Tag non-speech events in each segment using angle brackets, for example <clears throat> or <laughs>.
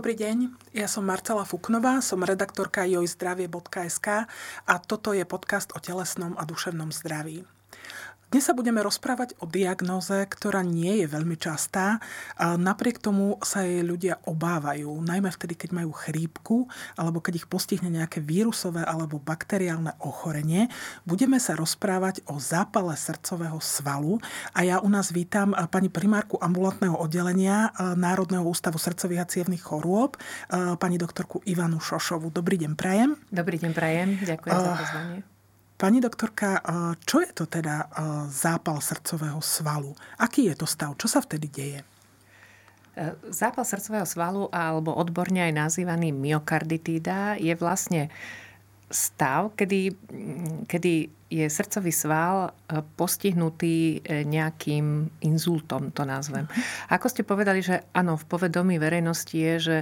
Dobrý deň, ja som Marcela Fuknová, som redaktorka jojzdravie.sk a toto je podcast o telesnom a duševnom zdraví. Dnes sa budeme rozprávať o diagnoze, ktorá nie je veľmi častá. Napriek tomu sa jej ľudia obávajú, najmä vtedy, keď majú chrípku alebo keď ich postihne nejaké vírusové alebo bakteriálne ochorenie. Budeme sa rozprávať o zápale srdcového svalu a ja u nás vítam pani primárku ambulantného oddelenia Národného ústavu srdcových a cievných chorôb, pani doktorku Ivanu Šošovu. Dobrý deň, prajem. Dobrý deň, prajem. Ďakujem za pozvanie. Pani doktorka, čo je to teda zápal srdcového svalu? Aký je to stav? Čo sa vtedy deje? E, zápal srdcového svalu, alebo odborne aj nazývaný myokarditída, je vlastne stav, kedy, kedy je srdcový sval postihnutý nejakým inzultom, to nazvem. Ako ste povedali, že áno, v povedomí verejnosti je, že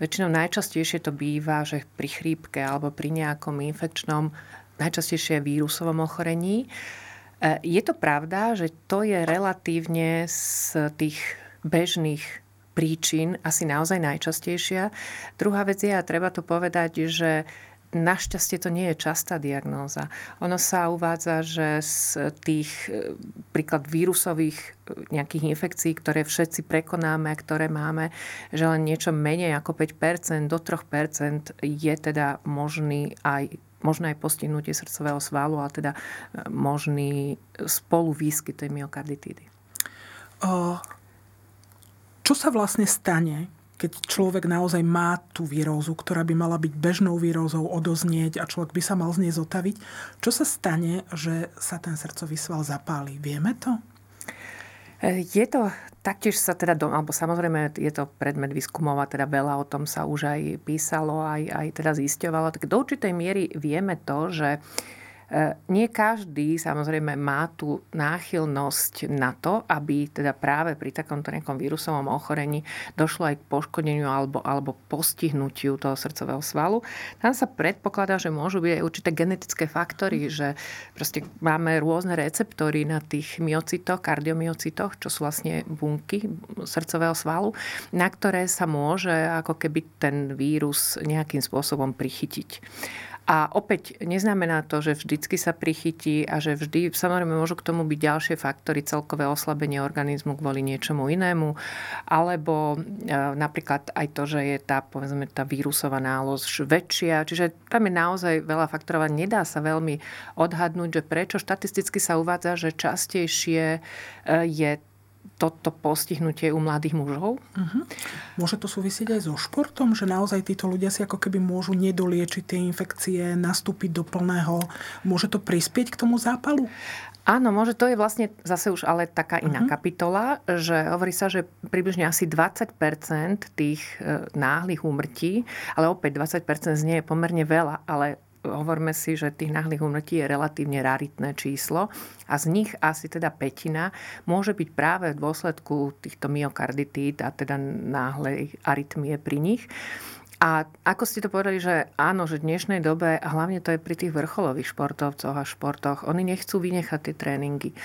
väčšinou najčastejšie to býva, že pri chrípke alebo pri nejakom infekčnom najčastejšie vírusovom ochorení. E, je to pravda, že to je relatívne z tých bežných príčin asi naozaj najčastejšia. Druhá vec je, a treba to povedať, že Našťastie to nie je častá diagnóza. Ono sa uvádza, že z tých e, príklad vírusových e, nejakých infekcií, ktoré všetci prekonáme, ktoré máme, že len niečo menej ako 5%, do 3% je teda možný aj možné aj postihnutie srdcového svalu, ale teda e, možný spolu výskyt tej myokarditídy. Čo sa vlastne stane, keď človek naozaj má tú výrozu, ktorá by mala byť bežnou výrozou, odoznieť a človek by sa mal z nej zotaviť, čo sa stane, že sa ten srdcový sval zapáli? Vieme to? Je to Taktiež sa teda, alebo samozrejme je to predmet výskumov a teda veľa o tom sa už aj písalo, aj, aj teda zisťovalo. Tak do určitej miery vieme to, že E, nie každý samozrejme má tú náchylnosť na to, aby teda práve pri takomto nejakom vírusovom ochorení došlo aj k poškodeniu alebo, alebo postihnutiu toho srdcového svalu. Tam sa predpokladá, že môžu byť aj určité genetické faktory, že proste máme rôzne receptory na tých myocitoch, kardiomyocitoch, čo sú vlastne bunky srdcového svalu, na ktoré sa môže ako keby ten vírus nejakým spôsobom prichytiť. A opäť neznamená to, že vždycky sa prichytí a že vždy, samozrejme môžu k tomu byť ďalšie faktory, celkové oslabenie organizmu kvôli niečomu inému, alebo e, napríklad aj to, že je tá, povedzme, tá vírusová nálož väčšia. Čiže tam je naozaj veľa faktorov a nedá sa veľmi odhadnúť, že prečo štatisticky sa uvádza, že častejšie e, je toto postihnutie u mladých mužov. Uh-huh. Môže to súvisieť aj so športom, že naozaj títo ľudia si ako keby môžu nedoliečiť tie infekcie, nastúpiť do plného. Môže to prispieť k tomu zápalu? Áno, môže. To je vlastne zase už ale taká iná uh-huh. kapitola, že hovorí sa, že približne asi 20% tých e, náhlych úmrtí, ale opäť 20% z nie je pomerne veľa, ale hovorme si, že tých náhlych umrtí je relatívne raritné číslo a z nich asi teda petina môže byť práve v dôsledku týchto myokarditít a teda náhlej arytmie pri nich. A ako ste to povedali, že áno, že v dnešnej dobe, a hlavne to je pri tých vrcholových športovcoch a športoch, oni nechcú vynechať tie tréningy. E,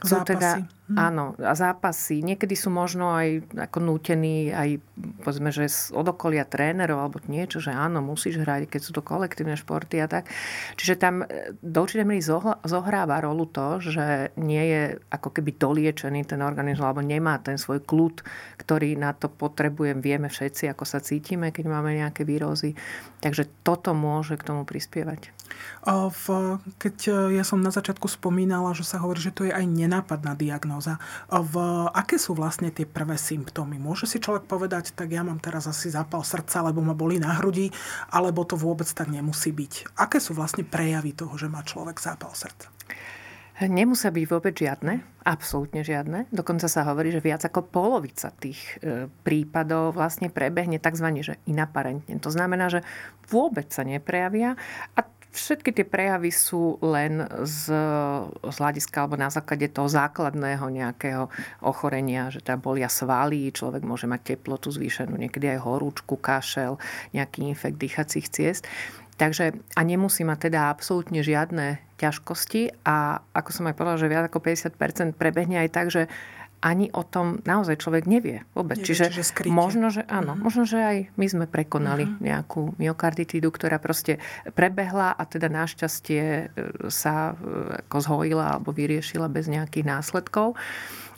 chcú zápasy. teda, hm. áno, a zápasy. Niekedy sú možno aj ako nútení, aj povedzme, že od okolia trénerov alebo niečo, že áno, musíš hrať, keď sú to kolektívne športy a tak. Čiže tam e, do určitej miery zohráva rolu to, že nie je ako keby doliečený ten organizmus alebo nemá ten svoj kľud, ktorý na to potrebujem. Vieme všetci, ako sa cítime, keď máme nejaké výrozy. Takže toto môže k tomu prispievať. V, keď e, ja som na začiatku spomínala, že sa hovorí, že to je aj nenápadná diagnóza, v, aké sú vlastne tie prvé symptómy? Môže si človek povedať, tak ja mám teraz asi zápal srdca, lebo ma boli na hrudi, alebo to vôbec tak nemusí byť? Aké sú vlastne prejavy toho, že má človek zápal srdca? Nemusia byť vôbec žiadne, absolútne žiadne. Dokonca sa hovorí, že viac ako polovica tých e, prípadov vlastne prebehne tzv. že inaparentne. To znamená, že vôbec sa neprejavia a Všetky tie prejavy sú len z, z hľadiska alebo na základe toho základného nejakého ochorenia, že teda bolia svaly, človek môže mať teplotu zvýšenú, niekedy aj horúčku, kašel, nejaký infekt dýchacích ciest. Takže a nemusí mať teda absolútne žiadne ťažkosti a ako som aj povedala, že viac ako 50% prebehne aj tak, že ani o tom naozaj človek nevie vôbec. Nevie, čiže, čiže možno, že áno, uh-huh. možno, že aj my sme prekonali uh-huh. nejakú myokarditídu, ktorá proste prebehla a teda našťastie e, sa e, ako zhojila alebo vyriešila bez nejakých následkov.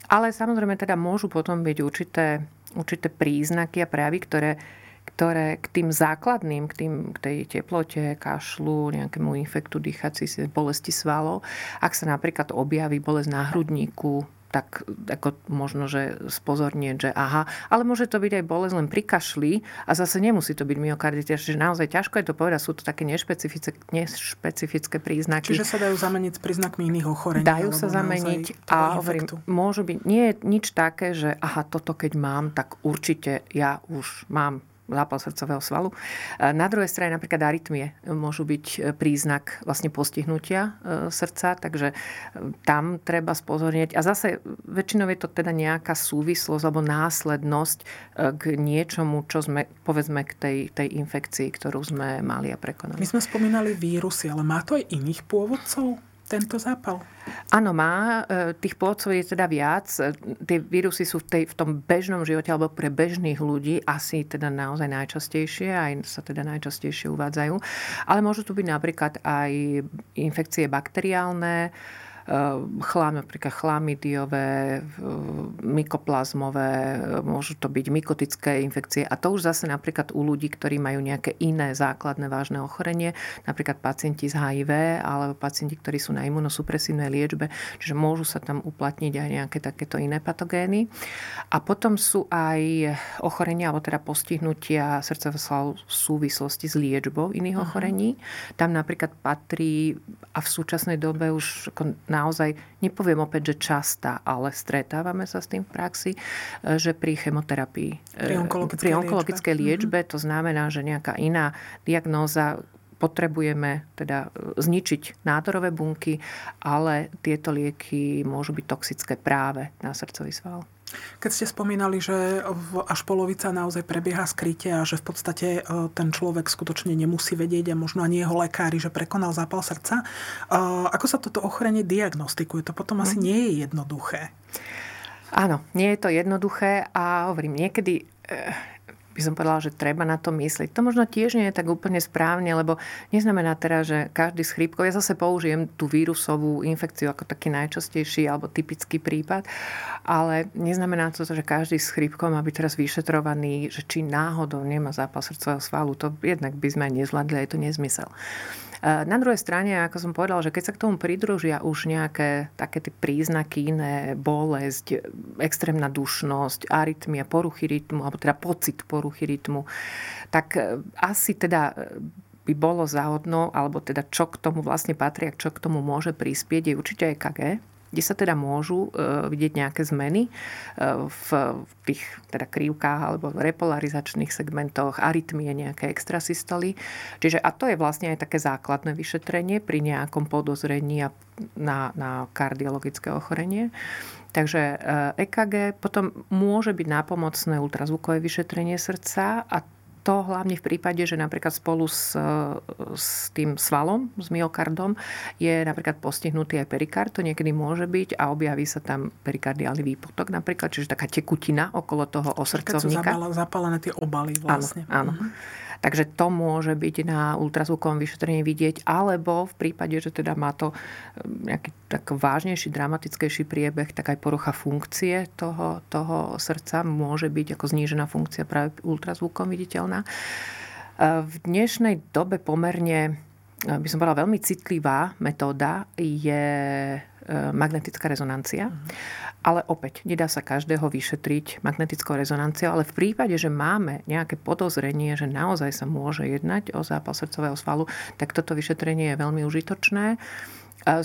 Ale samozrejme teda môžu potom byť určité, určité príznaky a prejavy, ktoré ktoré k tým základným, k, tým, k tej teplote, kašlu, nejakému infektu dýchací, bolesti svalov, ak sa napríklad objaví bolesť na hrudníku, tak ako možno, že spozornieť, že aha, ale môže to byť aj bolesť len pri kašli a zase nemusí to byť myokarditis, čiže naozaj ťažko je to povedať, sú to také nešpecifické, nešpecifické príznaky. Čiže sa dajú zameniť s príznakmi iných ochorení. Dajú sa zameniť a hovorím, môžu byť, nie je nič také, že aha, toto keď mám, tak určite ja už mám zápal srdcového svalu. Na druhej strane napríklad arytmie môžu byť e, príznak vlastne postihnutia e, srdca, takže e, tam treba spozornieť. A zase väčšinou je to teda nejaká súvislosť alebo následnosť k niečomu, čo sme, povedzme, k tej, tej infekcii, ktorú sme mali a prekonali. My sme spomínali vírusy, ale má to aj iných pôvodcov? Tento zápal? Áno, má. E, tých pôvodcov je teda viac. E, tie vírusy sú v, tej, v tom bežnom živote alebo pre bežných ľudí asi teda naozaj najčastejšie, aj sa teda najčastejšie uvádzajú. Ale môžu tu byť napríklad aj infekcie bakteriálne, chlám, napríklad chlamidiové, mykoplazmové, môžu to byť mykotické infekcie a to už zase napríklad u ľudí, ktorí majú nejaké iné základné vážne ochorenie, napríklad pacienti z HIV alebo pacienti, ktorí sú na imunosupresívnej liečbe, čiže môžu sa tam uplatniť aj nejaké takéto iné patogény. A potom sú aj ochorenia, alebo teda postihnutia srdcového v súvislosti s liečbou iných uh-huh. ochorení. Tam napríklad patrí a v súčasnej dobe už naozaj, nepoviem opäť, že častá, ale stretávame sa s tým v praxi, e, že pri chemoterapii, e, pri onkologickej, pri onkologickej liečbe, liečbe, to znamená, že nejaká iná diagnóza potrebujeme teda e, zničiť nádorové bunky, ale tieto lieky môžu byť toxické práve na srdcový sval. Keď ste spomínali, že až polovica naozaj prebieha skryte a že v podstate e, ten človek skutočne nemusí vedieť a možno ani jeho lekári, že prekonal zápal srdca. E, ako sa toto ochorenie diagnostikuje? To potom asi mhm. nie je jednoduché. Áno, nie je to jednoduché a hovorím, niekedy by som povedala, že treba na to myslieť. To možno tiež nie je tak úplne správne, lebo neznamená teraz, že každý z chrípkov, ja zase použijem tú vírusovú infekciu ako taký najčastejší alebo typický prípad, ale neznamená to, že každý z chrípkov má byť teraz vyšetrovaný, že či náhodou nemá zápal srdcového svalu. To jednak by sme nezvládli, aj to nezmysel. Na druhej strane, ako som povedala, že keď sa k tomu pridružia už nejaké také tie príznaky iné, bolesť, extrémna dušnosť, arytmia, poruchy rytmu, alebo teda pocit poruchy rytmu, tak e, asi teda e, by bolo záhodno, alebo teda čo k tomu vlastne patrí a čo k tomu môže prispieť, je určite EKG, kde sa teda môžu e, vidieť nejaké zmeny e, v tých teda krivkách alebo repolarizačných segmentoch, arytmie, nejaké extrasystoly. Čiže a to je vlastne aj také základné vyšetrenie pri nejakom podozrení na, na kardiologické ochorenie. Takže EKG e potom môže byť nápomocné ultrazvukové vyšetrenie srdca a to hlavne v prípade, že napríklad spolu s, s tým svalom, s myokardom, je napríklad postihnutý aj perikard. To niekedy môže byť a objaví sa tam perikardiálny výpotok napríklad, čiže taká tekutina okolo toho osrdcovníka. Keď sú zapálené tie obaly vlastne. Áno, áno. Mm-hmm. Takže to môže byť na ultrazvukovom vyšetrení vidieť, alebo v prípade, že teda má to um, nejaký tak vážnejší, dramatickejší priebeh, tak aj porucha funkcie toho, toho srdca môže byť ako znížená funkcia práve ultrazvukom viditeľná. V dnešnej dobe pomerne by som bola veľmi citlivá metóda je magnetická rezonancia. Mm. Ale opäť, nedá sa každého vyšetriť magnetickou rezonanciou, ale v prípade, že máme nejaké podozrenie, že naozaj sa môže jednať o zápal srdcového svalu, tak toto vyšetrenie je veľmi užitočné.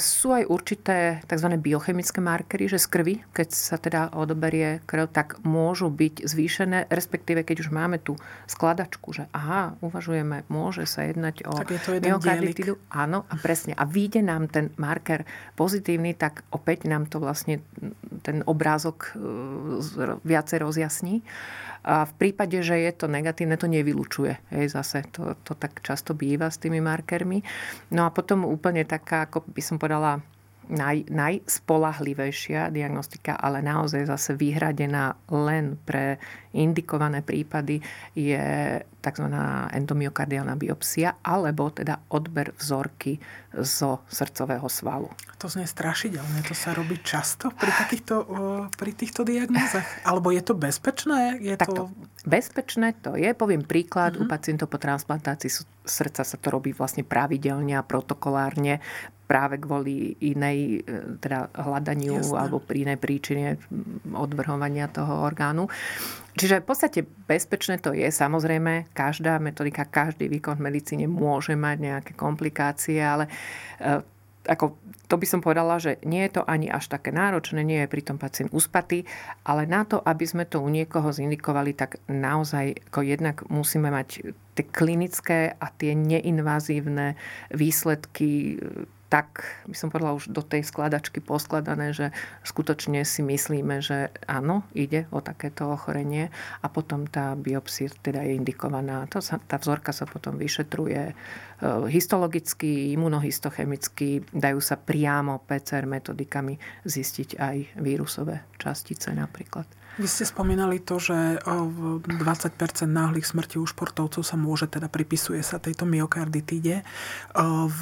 Sú aj určité tzv. biochemické markery, že z krvi, keď sa teda odoberie krv, tak môžu byť zvýšené, respektíve keď už máme tú skladačku, že aha, uvažujeme, môže sa jednať o myokarditidu. Áno, a presne. A vyjde nám ten marker pozitívny, tak opäť nám to vlastne ten obrázok e, viacej rozjasní. A v prípade, že je to negatívne, to nevylučuje. Hej, zase to, to tak často býva s tými markermi. No a potom úplne taká, ako by som povedala, naj, najspolahlivejšia diagnostika, ale naozaj zase vyhradená len pre indikované prípady je tzv. endomyokardiálna biopsia alebo teda odber vzorky zo srdcového svalu. To znie strašidelné. To sa robí často pri, takýchto, pri týchto diagnózach? Alebo je to bezpečné? Je Takto. to... Bezpečné to je. Poviem príklad. Uh-huh. U pacientov po transplantácii srdca sa to robí vlastne pravidelne a protokolárne práve kvôli inej e, teda hľadaniu Jasne. alebo pri inej príčine odvrhovania toho orgánu. Čiže v podstate bezpečné to je. Samozrejme, každá metodika, každý výkon v medicíne môže mať nejaké komplikácie, ale e, ako, to by som povedala, že nie je to ani až také náročné, nie je pri tom pacient uspatý, ale na to, aby sme to u niekoho zindikovali, tak naozaj ako jednak musíme mať tie klinické a tie neinvazívne výsledky tak, by som povedala, už do tej skladačky poskladané, že skutočne si myslíme, že áno, ide o takéto ochorenie a potom tá biopsia teda je indikovaná. To sa, tá vzorka sa potom vyšetruje e, histologicky, imunohistochemicky, dajú sa priamo PCR metodikami zistiť aj vírusové častice napríklad. Vy ste spomínali to, že 20% náhlych smrti u športovcov sa môže, teda pripisuje sa tejto myokarditíde. V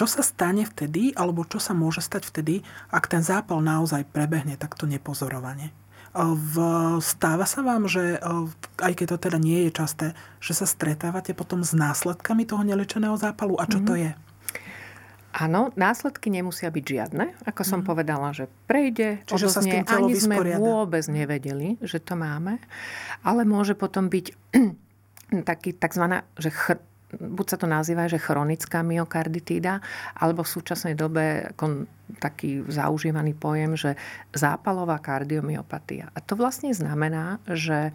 čo sa stane vtedy, alebo čo sa môže stať vtedy, ak ten zápal naozaj prebehne takto nepozorovane? V, stáva sa vám, že aj keď to teda nie je časté, že sa stretávate potom s následkami toho nelečeného zápalu a čo mm-hmm. to mhm. je? Áno, následky nemusia byť žiadne. Ako som mm. povedala, že prejde, Čiže sa s tým ani sme vôbec nevedeli, že to máme. Ale môže potom byť <clears throat> taký takzvaná, že chr- buď sa to nazýva, že chronická myokarditída, alebo v súčasnej dobe taký zaužívaný pojem, že zápalová kardiomyopatia. A to vlastne znamená, že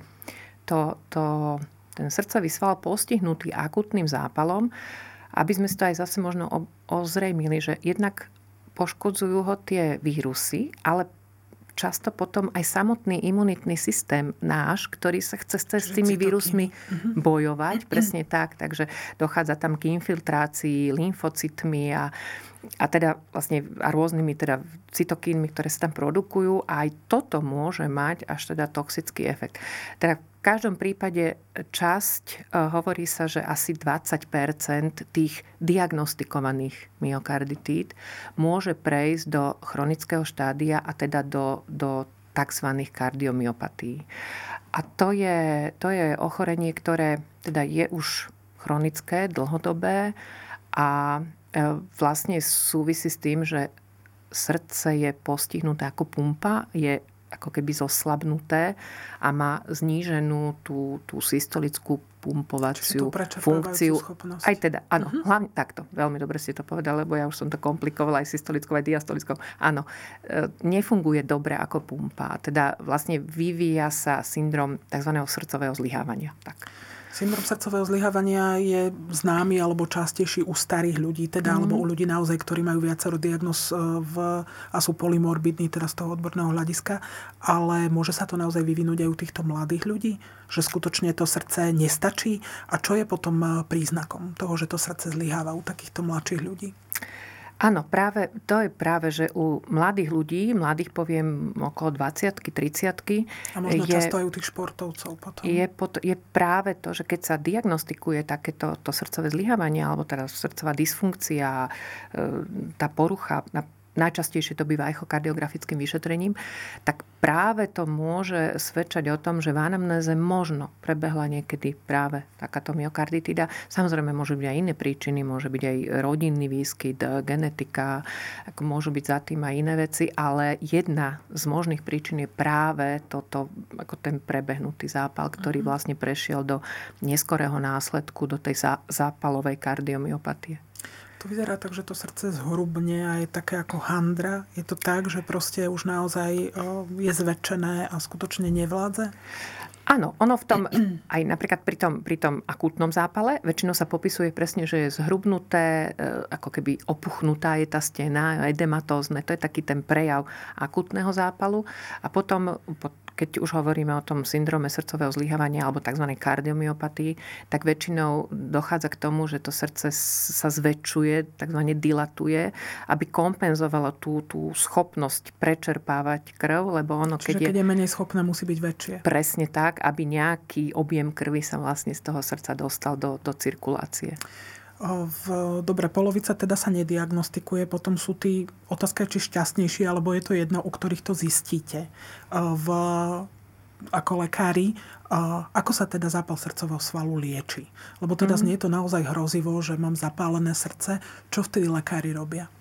to, to, ten srdcový sval postihnutý akutným zápalom, aby sme si to aj zase možno ozrejmili, že jednak poškodzujú ho tie vírusy, ale často potom aj samotný imunitný systém náš, ktorý sa chce s tými vírusmi mhm. bojovať, presne tak, takže dochádza tam k infiltrácii lymfocytmi a a teda vlastne a rôznymi teda cytokínmi, ktoré sa tam produkujú a aj toto môže mať až teda toxický efekt. Teda každom prípade časť, e, hovorí sa, že asi 20% tých diagnostikovaných myokarditít môže prejsť do chronického štádia a teda do, do tzv. kardiomyopatí. A to je, to je ochorenie, ktoré teda je už chronické, dlhodobé a E, vlastne súvisí s tým, že srdce je postihnuté ako pumpa, je ako keby zoslabnuté a má zníženú tú, tú systolickú pumpovaciu funkciu. Schopnosť. Aj teda, áno, uh-huh. hlavne takto. Veľmi dobre ste to povedali, lebo ja už som to komplikovala aj systolickou, aj diastolickou. Áno, e, nefunguje dobre ako pumpa. Teda vlastne vyvíja sa syndrom tzv. srdcového zlyhávania. Tak. Syndrom srdcového zlyhávania je známy alebo častejší u starých ľudí, teda mm. alebo u ľudí naozaj, ktorí majú viacero diagnoz e, v, a sú polymorbidní teda z toho odborného hľadiska, ale môže sa to naozaj vyvinúť aj u týchto mladých ľudí, že skutočne to srdce nestačí a čo je potom e, príznakom toho, že to srdce zlyháva u takýchto mladších ľudí? Áno, práve, to je práve, že u mladých ľudí, mladých poviem okolo 20 30 A možno je, často aj u tých športovcov potom. Je, pot, je práve to, že keď sa diagnostikuje takéto to srdcové zlyhávanie alebo teda srdcová dysfunkcia, e, tá porucha na najčastejšie to býva echokardiografickým vyšetrením, tak práve to môže svedčať o tom, že v anamnéze možno prebehla niekedy práve takáto myokarditida. Samozrejme môžu byť aj iné príčiny, môže byť aj rodinný výskyt, genetika, ako môžu byť za tým aj iné veci, ale jedna z možných príčin je práve toto, ako ten prebehnutý zápal, ktorý mhm. vlastne prešiel do neskorého následku, do tej zápalovej kardiomyopatie to vyzerá tak, že to srdce zhrubne a je také ako handra. Je to tak, že proste už naozaj je zväčšené a skutočne nevládze? Áno, ono v tom, aj napríklad pri tom, pri tom akútnom zápale, väčšinou sa popisuje presne, že je zhrubnuté, e, ako keby opuchnutá je tá stena, edematózne, to je taký ten prejav akútneho zápalu. A potom, keď už hovoríme o tom syndrome srdcového zlyhávania alebo tzv. kardiomyopatii, tak väčšinou dochádza k tomu, že to srdce sa zväčšuje, tzv. dilatuje, aby kompenzovalo tú, tú schopnosť prečerpávať krv, lebo ono, Čiže keď, keď je, je menej schopné, musí byť väčšie. Presne tak, aby nejaký objem krvi sa vlastne z toho srdca dostal do, do cirkulácie. V, dobre, polovica teda sa nediagnostikuje, potom sú tí, otázka či šťastnejší, alebo je to jedno, u ktorých to zistíte. V, ako lekári, ako sa teda zápal srdcového svalu lieči. Lebo teda mm. znie to naozaj hrozivo, že mám zapálené srdce. Čo vtedy lekári robia?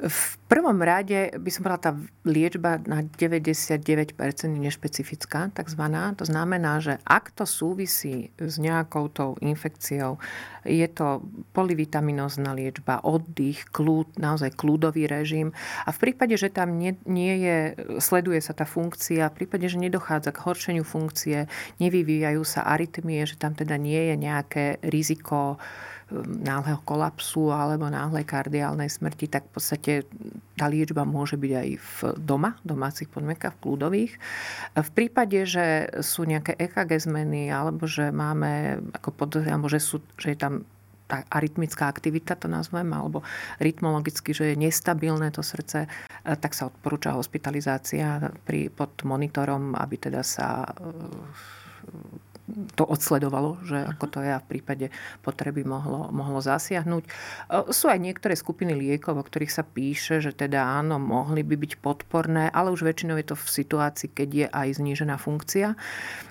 V prvom rade by som povedala, tá liečba na 99% je nešpecifická, takzvaná. To znamená, že ak to súvisí s nejakou tou infekciou, je to polyvitaminózna liečba, oddych, kľúd, naozaj kľúdový režim. A v prípade, že tam nie, nie je, sleduje sa tá funkcia, v prípade, že nedochádza k horšeniu funkcie, nevyvíjajú sa arytmie, že tam teda nie je nejaké riziko náhleho kolapsu alebo náhlej kardiálnej smrti, tak v podstate tá liečba môže byť aj v doma, v domácich podmienkach, v kľudových. V prípade, že sú nejaké EKG zmeny alebo že máme ako podozriem, že, sú, že je tam tá arytmická aktivita, to nazvem, alebo rytmologicky, že je nestabilné to srdce, tak sa odporúča hospitalizácia pri, pod monitorom, aby teda sa to odsledovalo, že ako to je a v prípade potreby mohlo, mohlo zasiahnuť. E, sú aj niektoré skupiny liekov, o ktorých sa píše, že teda áno, mohli by byť podporné, ale už väčšinou je to v situácii, keď je aj znížená funkcia.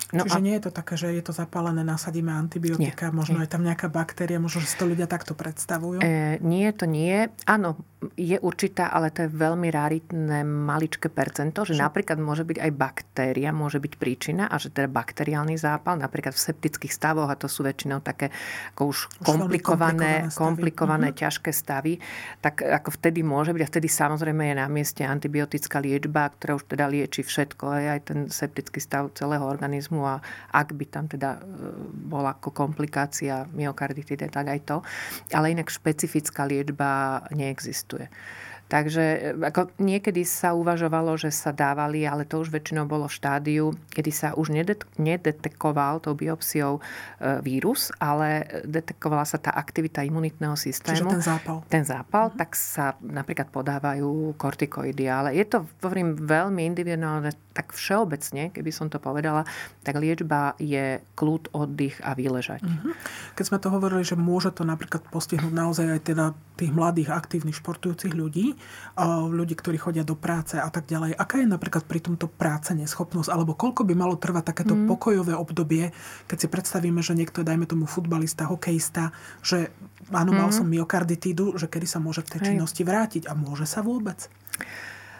No Čiže a... nie je to také, že je to zapálené, nasadíme antibiotika, nie, možno nie. je tam nejaká baktéria, možno, si to ľudia takto predstavujú? E, nie, to nie. Áno, je určitá, ale to je veľmi raritné maličké percento, že, že napríklad môže byť aj baktéria, môže byť príčina a že teda bakteriálny zápal, napríklad v septických stavoch, a to sú väčšinou také ako už, už komplikované, komplikované, komplikované uh-huh. ťažké stavy, tak ako vtedy môže byť a vtedy samozrejme je na mieste antibiotická liečba, ktorá už teda lieči všetko, aj ten septický stav celého organizmu a ak by tam teda e, bola ako komplikácia myokarditide, tak aj to. Ale inak špecifická liečba neexistuje. Takže e, ako niekedy sa uvažovalo, že sa dávali, ale to už väčšinou bolo v štádiu, kedy sa už nedetekoval tou biopsiou e, vírus, ale detekovala sa tá aktivita imunitného systému. Čiže ten zápal. Ten zápal, mm-hmm. tak sa napríklad podávajú kortikoidy. Ale je to, hovorím, veľmi individuálne, tak všeobecne, keby som to povedala, tak liečba je kľud, oddych a vyležať. Mm-hmm. Keď sme to hovorili, že môže to napríklad postihnúť naozaj aj teda tých mladých, aktívnych, športujúcich ľudí, ľudí, ktorí chodia do práce a tak ďalej. Aká je napríklad pri tomto práce neschopnosť, alebo koľko by malo trvať takéto mm. pokojové obdobie, keď si predstavíme, že niekto, dajme tomu futbalista, hokejista, že áno, mal mm. som myokarditídu, že kedy sa môže k tej činnosti vrátiť a môže sa vôbec?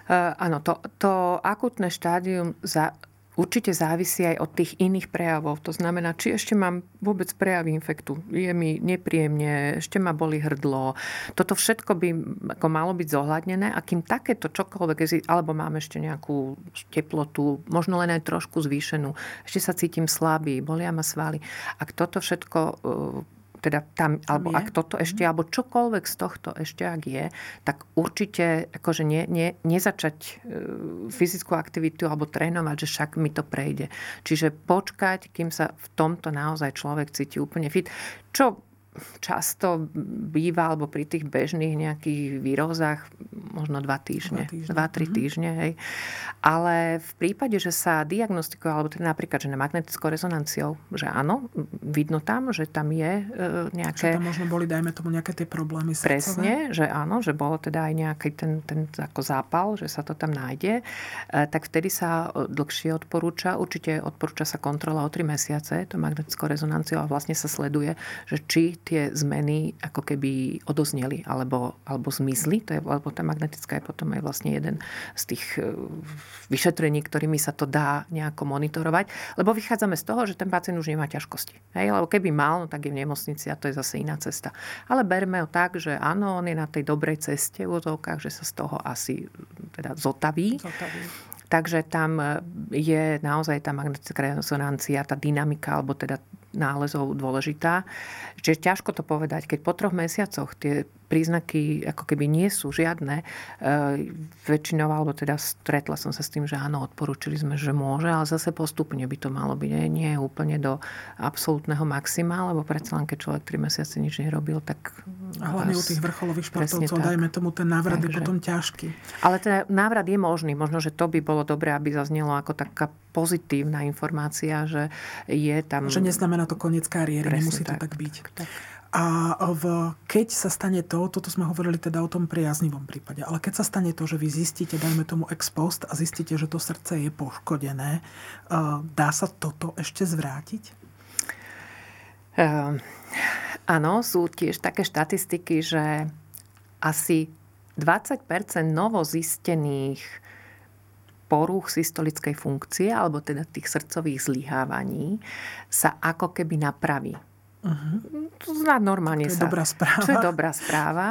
Uh, áno, to, to akutné štádium za, určite závisí aj od tých iných prejavov. To znamená, či ešte mám vôbec prejavy infektu. Je mi nepríjemne, ešte ma boli hrdlo. Toto všetko by ako malo byť zohľadnené a kým takéto čokoľvek, alebo mám ešte nejakú teplotu, možno len aj trošku zvýšenú, ešte sa cítim slabý, bolia ma svaly. Ak toto všetko teda tam, alebo ak toto ešte, alebo čokoľvek z tohto ešte ak je, tak určite akože nie, nie, nezačať e, fyzickú aktivitu alebo trénovať, že však mi to prejde. Čiže počkať, kým sa v tomto naozaj človek cíti úplne fit. Čo často býva, alebo pri tých bežných nejakých výrozách, možno dva týždne, dva, týždne. dva tri mm-hmm. týždne. Hej. Ale v prípade, že sa diagnostikuje, alebo teda napríklad, že na magnetickou rezonanciou, že áno, vidno tam, že tam je e, nejaké... Že tam možno boli, dajme tomu, nejaké tie problémy srdcové. Presne, že áno, že bolo teda aj nejaký ten, ten ako zápal, že sa to tam nájde, e, tak vtedy sa dlhšie odporúča, určite odporúča sa kontrola o 3 mesiace, to magnetickou rezonanciou a vlastne sa sleduje, že či tie zmeny ako keby odozneli alebo, alebo zmizli. To je, lebo tá magnetická je potom aj vlastne jeden z tých e, vyšetrení, ktorými sa to dá nejako monitorovať. Lebo vychádzame z toho, že ten pacient už nemá ťažkosti. Hej? Lebo keby mal, no tak je v nemocnici a to je zase iná cesta. Ale berme ho tak, že áno, on je na tej dobrej ceste v že sa z toho asi teda zotaví. zotaví. Takže tam je naozaj tá magnetická rezonancia, tá dynamika, alebo teda nálezov dôležitá. Čiže ťažko to povedať. Keď po troch mesiacoch tie príznaky ako keby nie sú žiadne, e, väčšinou, alebo teda stretla som sa s tým, že áno, odporúčili sme, že môže, ale zase postupne by to malo byť. Nie, nie úplne do absolútneho maxima, lebo predsa len keď človek 3 mesiace nič nerobil, tak... A hlavne u tých vrcholových športovcov, dajme tomu, ten návrat Takže, je potom ťažký. Ale teda návrat je možný. Možno, že to by bolo dobré, aby zaznelo ako taká pozitívna informácia, že je tam... Že neznamená to koniec kariéry, nemusí tak, to tak byť. Tak. A v, keď sa stane to, toto sme hovorili teda o tom priaznivom prípade, ale keď sa stane to, že vy zistíte, dajme tomu ex post a zistíte, že to srdce je poškodené, dá sa toto ešte zvrátiť? Uh, áno, sú tiež také štatistiky, že asi 20 novo zistených porúch systolickej funkcie, alebo teda tých srdcových zlyhávaní, sa ako keby napraví. Uh-huh. To normálne to je sa... dobrá správa. Čo je dobrá správa,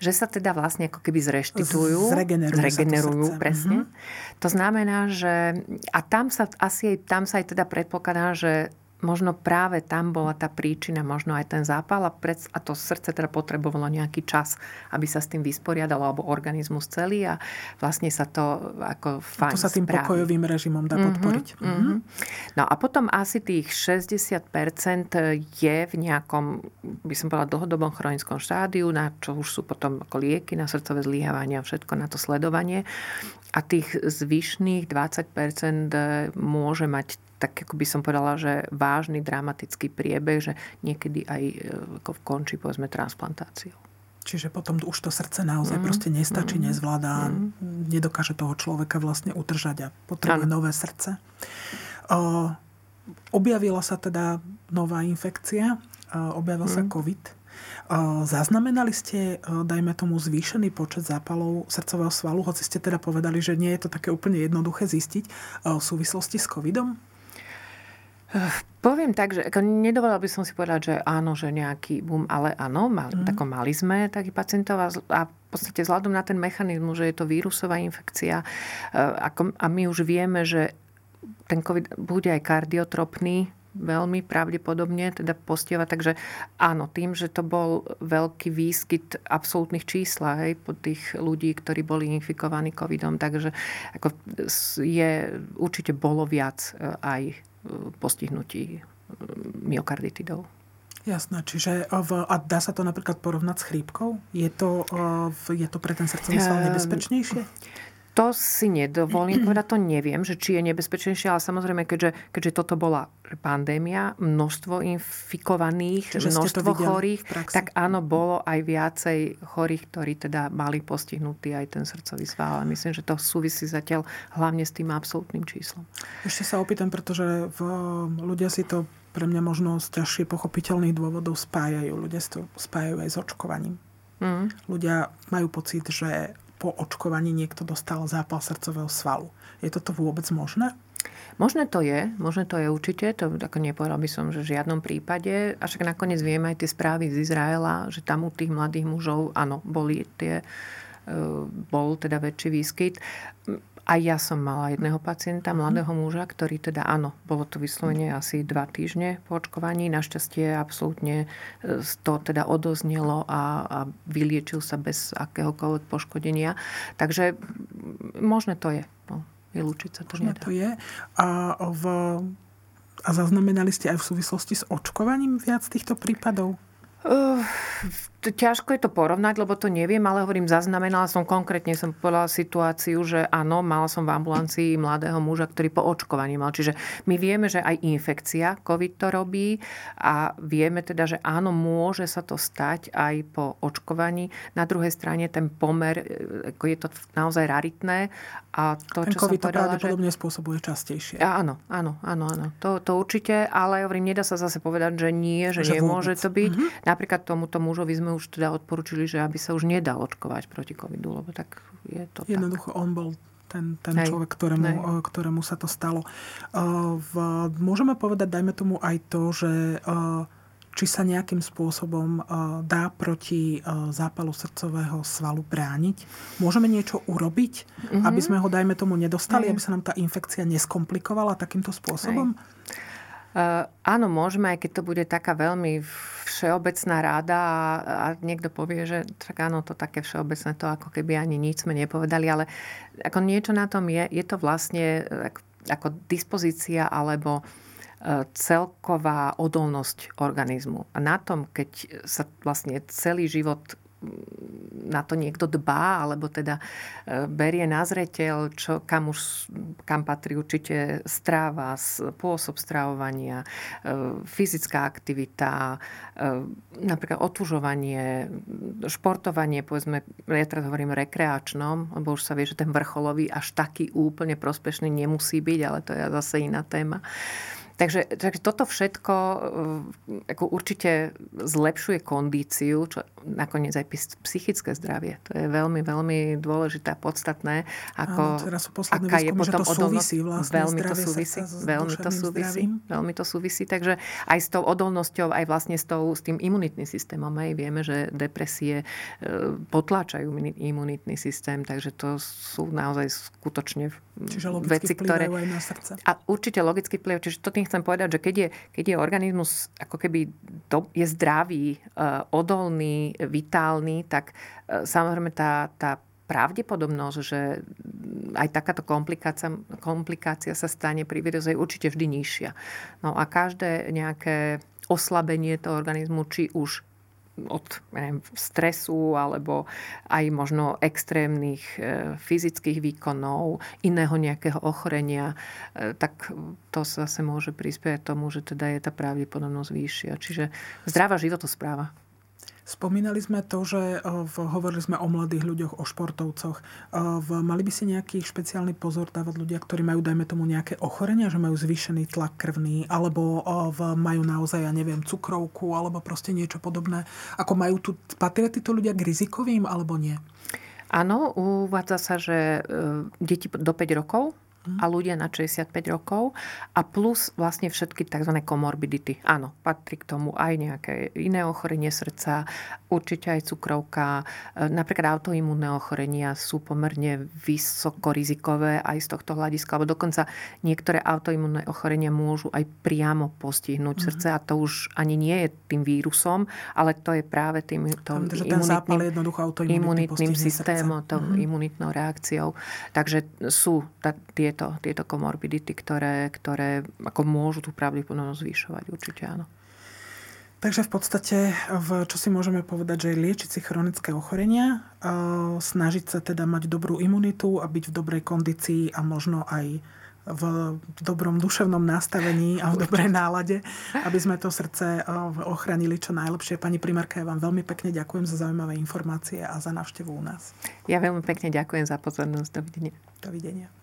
že sa teda vlastne ako keby zreštitujú. Zregenerujú, zregenerujú presne. Uh-huh. To znamená, že... A tam sa asi tam sa aj teda predpokladá, že možno práve tam bola tá príčina, možno aj ten zápal a, pred, a to srdce teda potrebovalo nejaký čas, aby sa s tým vysporiadalo, alebo organizmus celý a vlastne sa to ako fajn To sa tým spraví. pokojovým režimom dá mhm, podporiť. Mm-hmm, mm-hmm. No a potom asi tých 60% je v nejakom, by som povedala, dlhodobom chronickom štádiu, na čo už sú potom ako lieky na srdcové zlyhávanie a všetko na to sledovanie. A tých zvyšných 20% môže mať tak ako by som povedala, že vážny dramatický priebeh, že niekedy aj e, ako končí povedzme transplantáciou. Čiže potom už to srdce naozaj mm. proste nestačí, mm. nezvládá, mm. nedokáže toho človeka vlastne udržať a potrebuje ano. nové srdce. O, objavila sa teda nová infekcia, objavil mm. sa COVID. Zaznamenali ste, dajme tomu, zvýšený počet zápalov srdcového svalu, hoci ste teda povedali, že nie je to také úplne jednoduché zistiť v súvislosti s COVIDom? Poviem tak, že ako nedovolila by som si povedať, že áno, že nejaký boom, ale áno, mal, mm. tako mali sme takých pacientov a, a v podstate vzhľadom na ten mechanizmus, že je to vírusová infekcia e, ako, a my už vieme, že ten COVID bude aj kardiotropný, veľmi pravdepodobne teda postieva. Takže áno, tým, že to bol veľký výskyt absolútnych čísla hej, po tých ľudí, ktorí boli infikovaní covidom, takže ako je, určite bolo viac e, aj postihnutí myokarditidou. Jasné, čiže v, a dá sa to napríklad porovnať s chrípkou? Je to, je to pre ten srdcový sval nebezpečnejšie? To si nedovolím povedať, to neviem, že či je nebezpečnejšie, ale samozrejme, keďže, keďže toto bola pandémia, množstvo infikovaných, Čiže množstvo chorých, tak áno, bolo aj viacej chorých, ktorí teda mali postihnutý aj ten srdcový sval. Ale myslím, že to súvisí zatiaľ hlavne s tým absolútnym číslom. Ešte sa opýtam, pretože v, ľudia si to pre mňa možno z ťažšie pochopiteľných dôvodov spájajú. Ľudia si to spájajú aj s očkovaním. Mm. Ľudia majú pocit, že po očkovaní niekto dostal zápal srdcového svalu. Je toto vôbec možné? Možné to je, možné to je určite, to ako nepovedal by som, že v žiadnom prípade. A však nakoniec vieme aj tie správy z Izraela, že tam u tých mladých mužov, áno, boli tie, e, bol teda väčší výskyt. A ja som mala jedného pacienta, mladého muža, ktorý teda áno, bolo to vyslovene asi dva týždne po očkovaní. Našťastie absolútne e, to teda odoznelo a, a vyliečil sa bez akéhokoľvek poškodenia. Takže možné to je. No, vylúčiť sa to možné nedá. to je. A, v, a zaznamenali ste aj v súvislosti s očkovaním viac týchto prípadov? Uh, ťažko je to porovnať, lebo to neviem, ale hovorím, zaznamenala som konkrétne, som povedala situáciu, že áno, mala som v ambulancii mladého muža, ktorý po očkovaní mal. Čiže my vieme, že aj infekcia COVID to robí a vieme teda, že áno, môže sa to stať aj po očkovaní. Na druhej strane ten pomer, e, ako je to naozaj raritné. A to, ten čo COVID som povedala, to pravdepodobne že... spôsobuje častejšie. Áno, áno, áno, áno. To, to určite, ale hovorím, nedá sa zase povedať, že nie, že, že nemôže vôbec. to byť. Mm-hmm. Napríklad tomuto mužovi sme už teda odporúčili, že aby sa už nedal očkovať proti covidu, lebo tak je to Jednoducho tak. on bol ten, ten hej, človek, ktorému, hej. Eh, ktorému sa to stalo. Uh, v, môžeme povedať, dajme tomu aj to, že uh, či sa nejakým spôsobom dá proti zápalu srdcového svalu brániť. Môžeme niečo urobiť, mm-hmm. aby sme ho, dajme tomu, nedostali, mm. aby sa nám tá infekcia neskomplikovala takýmto spôsobom? Uh, áno, môžeme, aj keď to bude taká veľmi všeobecná ráda a, a niekto povie, že tak áno, to také všeobecné, to ako keby ani nič sme nepovedali, ale ako niečo na tom je, je to vlastne ako, ako dispozícia alebo uh, celková odolnosť organizmu. A na tom, keď sa vlastne celý život na to niekto dbá, alebo teda e, berie na zreteľ, čo, kam, už, kam patrí určite stráva, spôsob stravovania, e, fyzická aktivita, e, napríklad otužovanie, športovanie, povedzme, ja teraz hovorím rekreačnom, lebo už sa vie, že ten vrcholový až taký úplne prospešný nemusí byť, ale to je zase iná téma. Takže, takže toto všetko ako určite zlepšuje kondíciu, čo nakoniec aj psychické zdravie. To je veľmi, veľmi dôležité a podstatné. Ako, Áno, teraz sú aká je potom to súvisí vlastne veľmi to súvisí, veľmi to súvisí, veľmi to súvisí. Takže aj s tou odolnosťou, aj vlastne s, tou, s tým imunitným systémom. Aj vieme, že depresie e, potláčajú imunitný systém, takže to sú naozaj skutočne Čiže veci, ktoré... aj na srdce. A určite logicky vplyv. Čiže to tým chcem povedať, že keď je, keď je organizmus ako keby do, je zdravý, uh, odolný, vitálny, tak e, samozrejme tá, tá pravdepodobnosť, že aj takáto komplikácia, komplikácia sa stane pri vírusu je určite vždy nižšia. No a každé nejaké oslabenie toho organizmu, či už od neviem, stresu alebo aj možno extrémnych e, fyzických výkonov, iného nejakého ochorenia, e, tak to zase môže prispieť tomu, že teda je tá pravdepodobnosť vyššia. Čiže zdravá životospráva. Spomínali sme to, že eh, v, hovorili sme o mladých ľuďoch, o športovcoch. Eh, v, mali by si nejaký špeciálny pozor dávať ľudia, ktorí majú, dajme tomu, nejaké ochorenia, že majú zvýšený tlak krvný, alebo eh, v, majú naozaj, ja neviem, cukrovku, alebo proste niečo podobné. Ako majú tu, patria títo ľudia k rizikovým, alebo nie? Áno, uvádza sa, že deti do 5 rokov a ľudia na 65 rokov a plus vlastne všetky tzv. komorbidity. Áno, patrí k tomu aj nejaké iné ochorenie srdca, určite aj cukrovka. E, napríklad autoimmunné ochorenia sú pomerne vysoko rizikové aj z tohto hľadiska, alebo dokonca niektoré autoimmunné ochorenia môžu aj priamo postihnúť mm. srdce a to už ani nie je tým vírusom, ale to je práve tým to imunitným, imunitným systémom, mm. imunitnou reakciou. Takže sú tie tieto, tieto komorbidity, ktoré, ktoré ako môžu tú pravdepodobnosť zvyšovať. Určite áno. Takže v podstate, v, čo si môžeme povedať, že liečiť si chronické ochorenia, snažiť sa teda mať dobrú imunitu a byť v dobrej kondícii a možno aj v dobrom duševnom nastavení a v dobrej <laughs> nálade, aby sme to srdce ochránili čo najlepšie. Pani primárka, ja vám veľmi pekne ďakujem za zaujímavé informácie a za návštevu u nás. Ja veľmi pekne ďakujem za pozornosť. Dovidenia. Dovidenia.